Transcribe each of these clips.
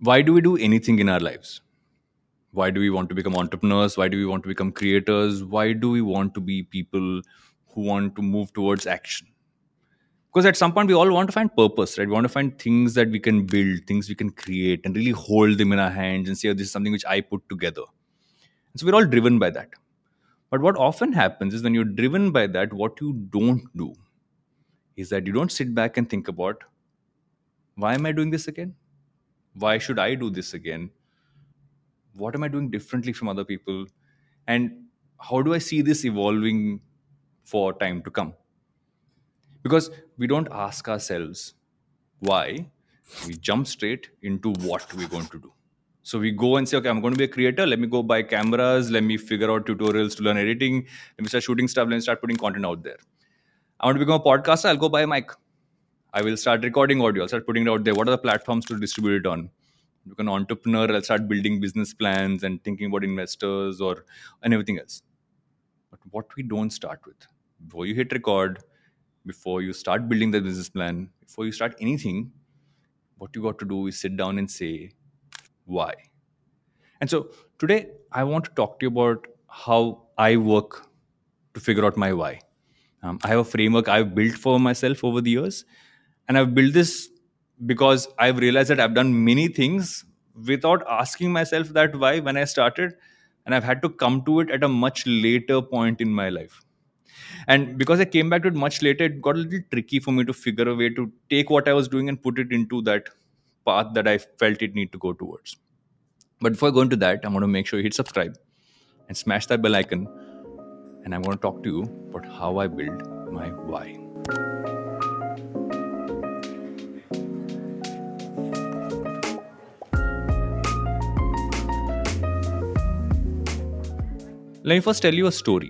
why do we do anything in our lives? Why do we want to become entrepreneurs? Why do we want to become creators? Why do we want to be people who want to move towards action? Because at some point, we all want to find purpose, right? We want to find things that we can build, things we can create, and really hold them in our hands and say, oh, this is something which I put together. And so we're all driven by that. But what often happens is when you're driven by that, what you don't do is that you don't sit back and think about why am I doing this again? Why should I do this again? What am I doing differently from other people? And how do I see this evolving for time to come? Because we don't ask ourselves why, we jump straight into what we're going to do. So we go and say, okay, I'm going to be a creator. Let me go buy cameras. Let me figure out tutorials to learn editing. Let me start shooting stuff. Let me start putting content out there. I want to become a podcaster. I'll go buy a mic. I will start recording audio. I'll start putting it out there. What are the platforms to distribute it on? Become an entrepreneur. I'll start building business plans and thinking about investors or and everything else. But what we don't start with before you hit record, before you start building the business plan, before you start anything, what you got to do is sit down and say why. And so today I want to talk to you about how I work to figure out my why. Um, I have a framework I've built for myself over the years, and I've built this because I've realized that I've done many things without asking myself that why when I started, and I've had to come to it at a much later point in my life. And because I came back to it much later, it got a little tricky for me to figure a way to take what I was doing and put it into that path that I felt it need to go towards. But before I go into that, I'm going to make sure you hit subscribe and smash that bell icon. And I'm going to talk to you about how I build my why. Let me first tell you a story.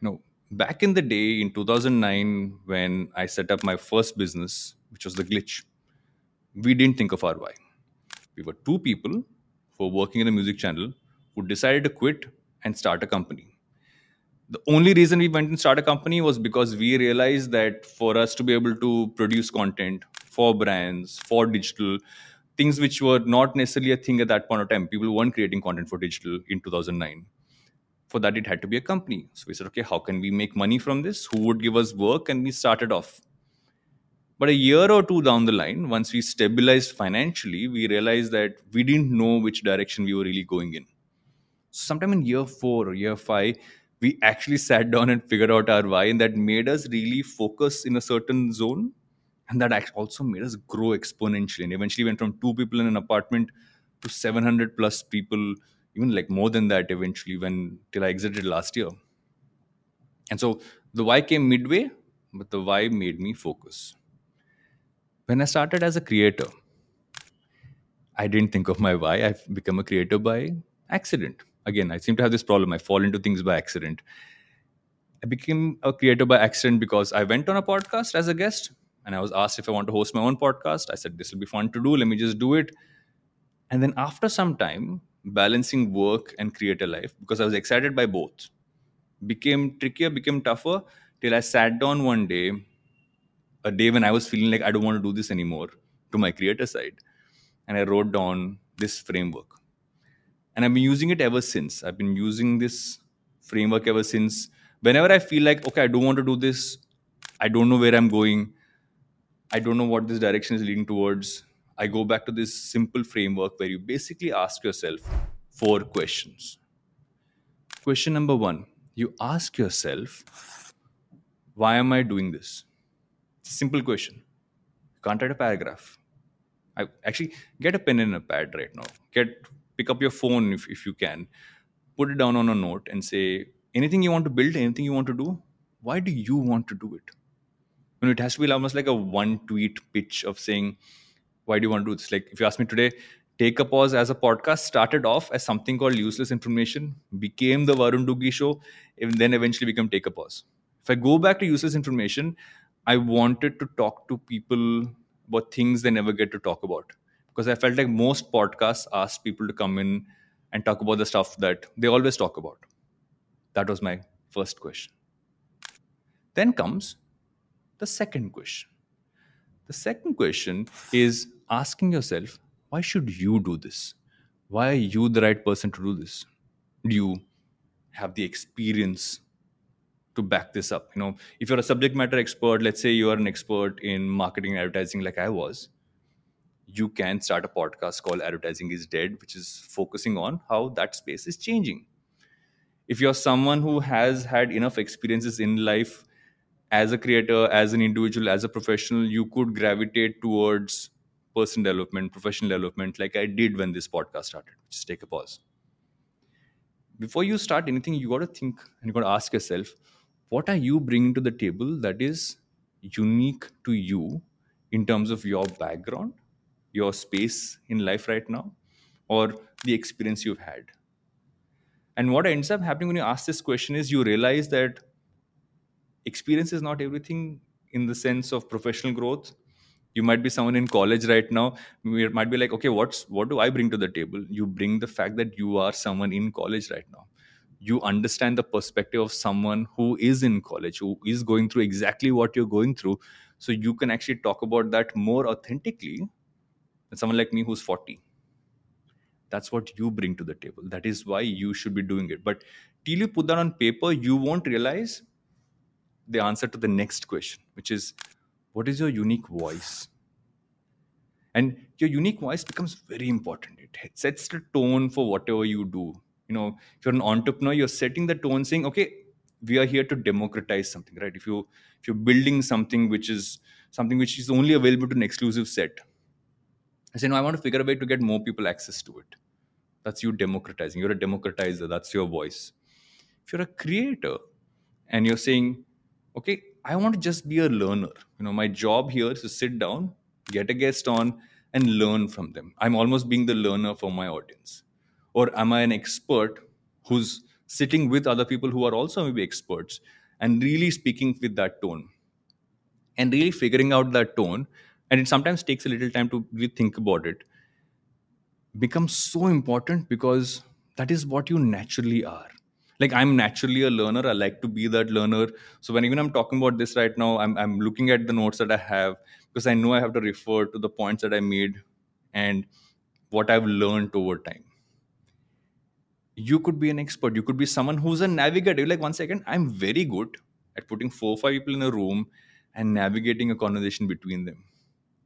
You know, back in the day in 2009, when I set up my first business, which was the glitch, we didn't think of our why. We were two people who were working in a music channel who decided to quit and start a company. The only reason we went and started a company was because we realized that for us to be able to produce content for brands, for digital, things which were not necessarily a thing at that point of time, people weren't creating content for digital in 2009 for that it had to be a company so we said okay how can we make money from this who would give us work and we started off but a year or two down the line, once we stabilized financially, we realized that we didn't know which direction we were really going in. So sometime in year four or year five, we actually sat down and figured out our why, and that made us really focus in a certain zone. And that also made us grow exponentially. And eventually went from two people in an apartment to 700 plus people, even like more than that eventually when till I exited last year. And so the why came midway, but the why made me focus when I started as a creator, I didn't think of my why. I've become a creator by accident. Again, I seem to have this problem. I fall into things by accident. I became a creator by accident because I went on a podcast as a guest and I was asked if I want to host my own podcast. I said, This will be fun to do. Let me just do it. And then after some time, balancing work and creator life, because I was excited by both, became trickier, became tougher till I sat down one day a day when I was feeling like I don't want to do this anymore to my creator side. And I wrote down this framework. And I've been using it ever since. I've been using this framework ever since. Whenever I feel like, okay, I don't want to do this, I don't know where I'm going, I don't know what this direction is leading towards, I go back to this simple framework where you basically ask yourself four questions. Question number one you ask yourself, why am I doing this? Simple question. You can't write a paragraph. I actually get a pen and a pad right now. Get pick up your phone if, if you can. Put it down on a note and say anything you want to build, anything you want to do, why do you want to do it? You know, it has to be almost like a one tweet pitch of saying, why do you want to do this? Like if you ask me today, Take a Pause as a podcast started off as something called useless information, became the Varun Duggi show, and then eventually became Take a Pause. If I go back to useless information, I wanted to talk to people about things they never get to talk about. Because I felt like most podcasts ask people to come in and talk about the stuff that they always talk about. That was my first question. Then comes the second question. The second question is asking yourself, why should you do this? Why are you the right person to do this? Do you have the experience to back this up? You know if you're a subject matter expert let's say you are an expert in marketing and advertising like i was you can start a podcast called advertising is dead which is focusing on how that space is changing. If you're someone who has had enough experiences in life as a creator as an individual as a professional you could gravitate towards person development professional development like i did when this podcast started. Just take a pause. Before you start anything you got to think and you got to ask yourself what are you bringing to the table that is unique to you in terms of your background your space in life right now or the experience you've had? And what ends up happening when you ask this question is you realize that experience is not everything in the sense of professional growth. You might be someone in college right now it might be like okay what's what do i bring to the table? You bring the fact that you are someone in college right now. You understand the perspective of someone who is in college who is going through exactly what you're going through. So you can actually talk about that more authentically than someone like me who's 40 that's what you bring to the table. That is why you should be doing it. But till you put that on paper you won't realize the answer to the next question which is what is your unique voice? And your unique voice becomes very important. It sets the tone for whatever you do. You know if you're an entrepreneur you're setting the tone saying okay we are here to democratize something right? If you if you're building something which is something which is only available to an exclusive set i say no i want to figure a way to get more people access to it. That's you democratizing. You're a democratizer. That's your voice. If you're a creator and you're saying okay I want to just be a learner. You know, my job here is to sit down, get a guest on, and learn from them. I'm almost being the learner for my audience. Or am I an expert who's sitting with other people who are also maybe experts and really speaking with that tone and really figuring out that tone? And it sometimes takes a little time to really think about it. Becomes so important because that is what you naturally are like i'm naturally a learner. I like to be that learner. So when even i'm talking about this right now i'm, I'm looking at the notes that i have because i know i have to refer to the points that i made and what i've learned over time. You could be an expert. You could be someone who's a navigator. Like one second i'm very good at putting four or five people in a room and navigating a conversation between them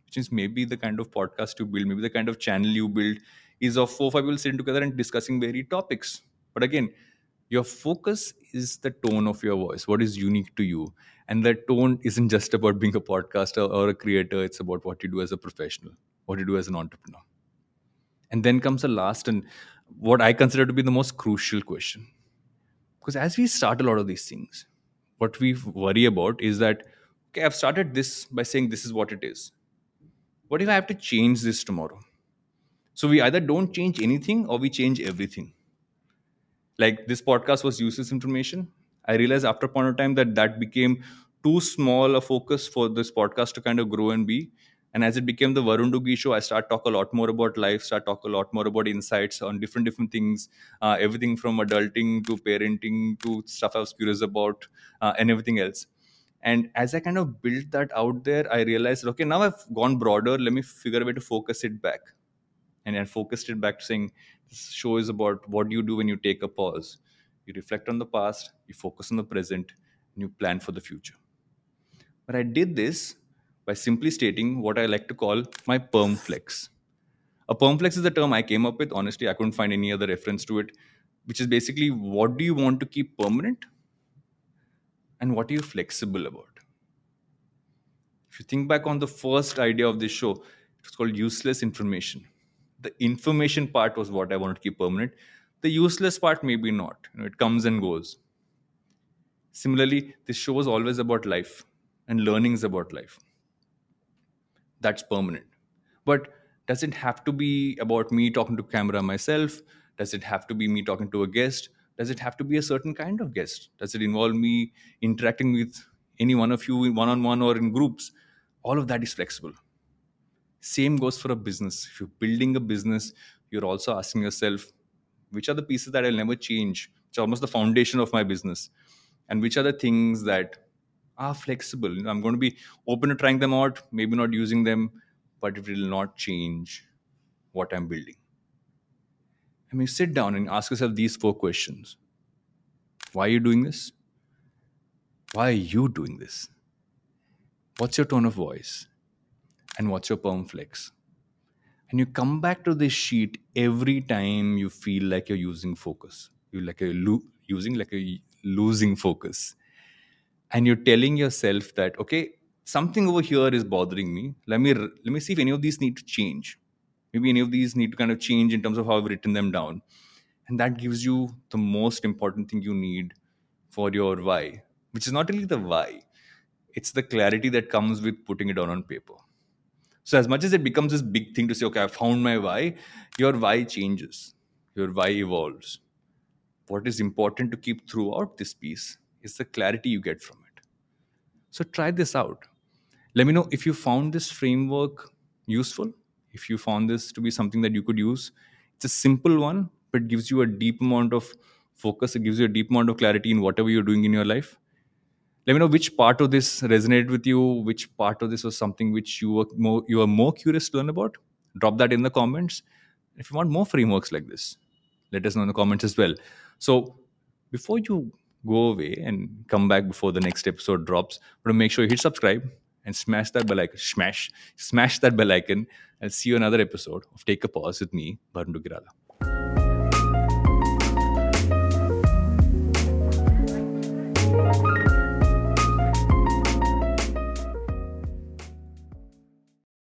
which is maybe the kind of podcast you build maybe the kind of channel you build is of four or five people sitting together and discussing varied topics. But again your focus is the tone of your voice what is unique to you. And that tone isn't just about being a podcaster or a creator it's about what you do as a professional what you do as an entrepreneur. And then comes the last and what i consider to be the most crucial question. Because as we start a lot of these things what we worry about is that okay i've started this by saying this is what it is. What if i have to change this tomorrow? So we either don't change anything or we change everything like this podcast was useless information. I realized after a point of time that that became too small a focus for this podcast to kind of grow and be. And as it became the varun Duggi show i start talk a lot more about life start talk a lot more about insights on different different things uh, everything from adulting to parenting to stuff i was curious about uh, and everything else. And as i kind of built that out there i realized okay now i've gone broader. Let me figure a way to focus it back and I focused it back to saying this show is about what do you do when you take a pause. You reflect on the past, you focus on the present, and you plan for the future. But I did this by simply stating what I like to call my perm flex. A perm flex is the term I came up with. Honestly, I couldn't find any other reference to it, which is basically what do you want to keep permanent and what are you flexible about? If you think back on the first idea of this show, it was called useless information the information part was what I wanted to keep permanent. The useless part, maybe not. You know, it comes and goes. Similarly, this show was always about life and learnings about life. That's permanent. But does it have to be about me talking to camera myself? Does it have to be me talking to a guest? Does it have to be a certain kind of guest? Does it involve me interacting with any one of you one on one or in groups? All of that is flexible same goes for a business. If you're building a business, you're also asking yourself, which are the pieces that I'll never change? It's almost the foundation of my business. And which are the things that are flexible? I'm going to be open to trying them out, maybe not using them, but it will not change what I'm building? I mean, sit down and ask yourself these four questions Why are you doing this? Why are you doing this? What's your tone of voice? And what's your perm flex? And you come back to this sheet every time you feel like you're using focus. You like you're lo- using like a losing focus. And you're telling yourself that, okay, something over here is bothering me. Let me let me see if any of these need to change. Maybe any of these need to kind of change in terms of how I've written them down. And that gives you the most important thing you need for your why, which is not really the why, it's the clarity that comes with putting it down on paper. So, as much as it becomes this big thing to say, okay, I found my why, your why changes, your why evolves. What is important to keep throughout this piece is the clarity you get from it. So, try this out. Let me know if you found this framework useful, if you found this to be something that you could use. It's a simple one, but gives you a deep amount of focus, it gives you a deep amount of clarity in whatever you're doing in your life let me know which part of this resonated with you which part of this was something which you were more you are more curious to learn about. Drop that in the comments. If you want more frameworks like this let us know in the comments as well. So before you go away and come back before the next episode drops but make sure you hit subscribe and smash that bell icon smash smash that bell icon. And see you another episode of take a pause with me Varun Duggirala.